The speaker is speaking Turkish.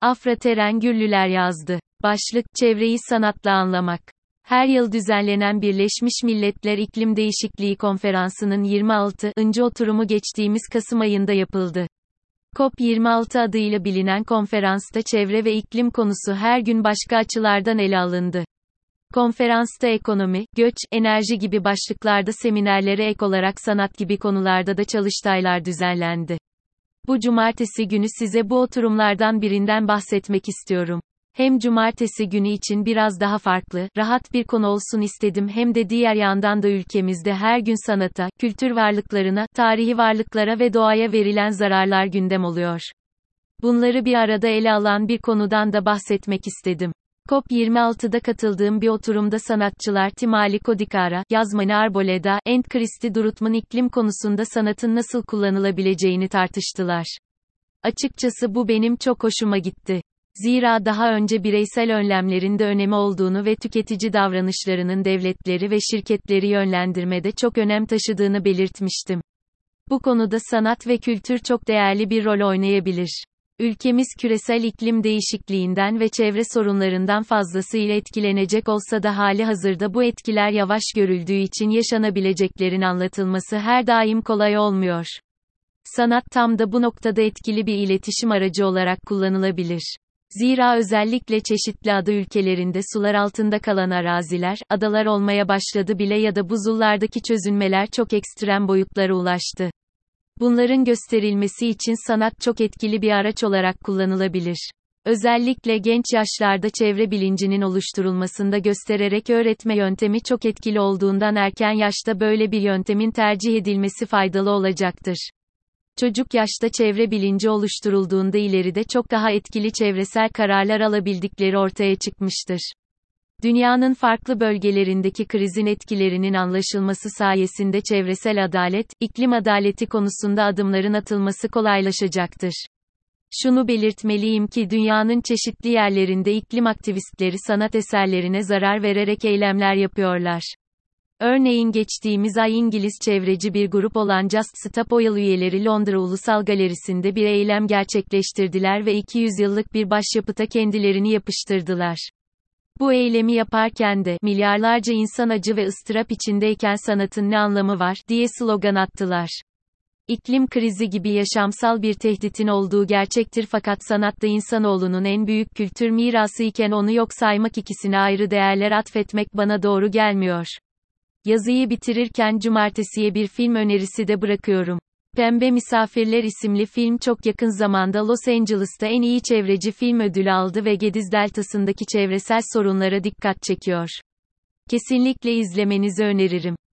Afra Teren Gürlüler yazdı. Başlık, çevreyi sanatla anlamak. Her yıl düzenlenen Birleşmiş Milletler İklim Değişikliği Konferansı'nın 26. oturumu geçtiğimiz Kasım ayında yapıldı. COP26 adıyla bilinen konferansta çevre ve iklim konusu her gün başka açılardan ele alındı. Konferansta ekonomi, göç, enerji gibi başlıklarda seminerlere ek olarak sanat gibi konularda da çalıştaylar düzenlendi. Bu cumartesi günü size bu oturumlardan birinden bahsetmek istiyorum. Hem cumartesi günü için biraz daha farklı, rahat bir konu olsun istedim hem de diğer yandan da ülkemizde her gün sanata, kültür varlıklarına, tarihi varlıklara ve doğaya verilen zararlar gündem oluyor. Bunları bir arada ele alan bir konudan da bahsetmek istedim. COP26'da katıldığım bir oturumda sanatçılar Timali Kodikara, Yazmani Arboleda, and Christy Durutman iklim konusunda sanatın nasıl kullanılabileceğini tartıştılar. Açıkçası bu benim çok hoşuma gitti. Zira daha önce bireysel önlemlerin de önemi olduğunu ve tüketici davranışlarının devletleri ve şirketleri yönlendirmede çok önem taşıdığını belirtmiştim. Bu konuda sanat ve kültür çok değerli bir rol oynayabilir. Ülkemiz küresel iklim değişikliğinden ve çevre sorunlarından fazlasıyla etkilenecek olsa da hali hazırda bu etkiler yavaş görüldüğü için yaşanabileceklerin anlatılması her daim kolay olmuyor. Sanat tam da bu noktada etkili bir iletişim aracı olarak kullanılabilir. Zira özellikle çeşitli adı ülkelerinde sular altında kalan araziler, adalar olmaya başladı bile ya da buzullardaki çözünmeler çok ekstrem boyutlara ulaştı. Bunların gösterilmesi için sanat çok etkili bir araç olarak kullanılabilir. Özellikle genç yaşlarda çevre bilincinin oluşturulmasında göstererek öğretme yöntemi çok etkili olduğundan erken yaşta böyle bir yöntemin tercih edilmesi faydalı olacaktır. Çocuk yaşta çevre bilinci oluşturulduğunda ileride çok daha etkili çevresel kararlar alabildikleri ortaya çıkmıştır. Dünyanın farklı bölgelerindeki krizin etkilerinin anlaşılması sayesinde çevresel adalet, iklim adaleti konusunda adımların atılması kolaylaşacaktır. Şunu belirtmeliyim ki dünyanın çeşitli yerlerinde iklim aktivistleri sanat eserlerine zarar vererek eylemler yapıyorlar. Örneğin geçtiğimiz ay İngiliz çevreci bir grup olan Just Stop Oil üyeleri Londra Ulusal Galerisi'nde bir eylem gerçekleştirdiler ve 200 yıllık bir başyapıta kendilerini yapıştırdılar. Bu eylemi yaparken de, milyarlarca insan acı ve ıstırap içindeyken sanatın ne anlamı var, diye slogan attılar. İklim krizi gibi yaşamsal bir tehditin olduğu gerçektir fakat sanatta insanoğlunun en büyük kültür mirası iken onu yok saymak ikisine ayrı değerler atfetmek bana doğru gelmiyor. Yazıyı bitirirken cumartesiye bir film önerisi de bırakıyorum. Pembe Misafirler isimli film çok yakın zamanda Los Angeles'ta en iyi çevreci film ödülü aldı ve Gediz Deltası'ndaki çevresel sorunlara dikkat çekiyor. Kesinlikle izlemenizi öneririm.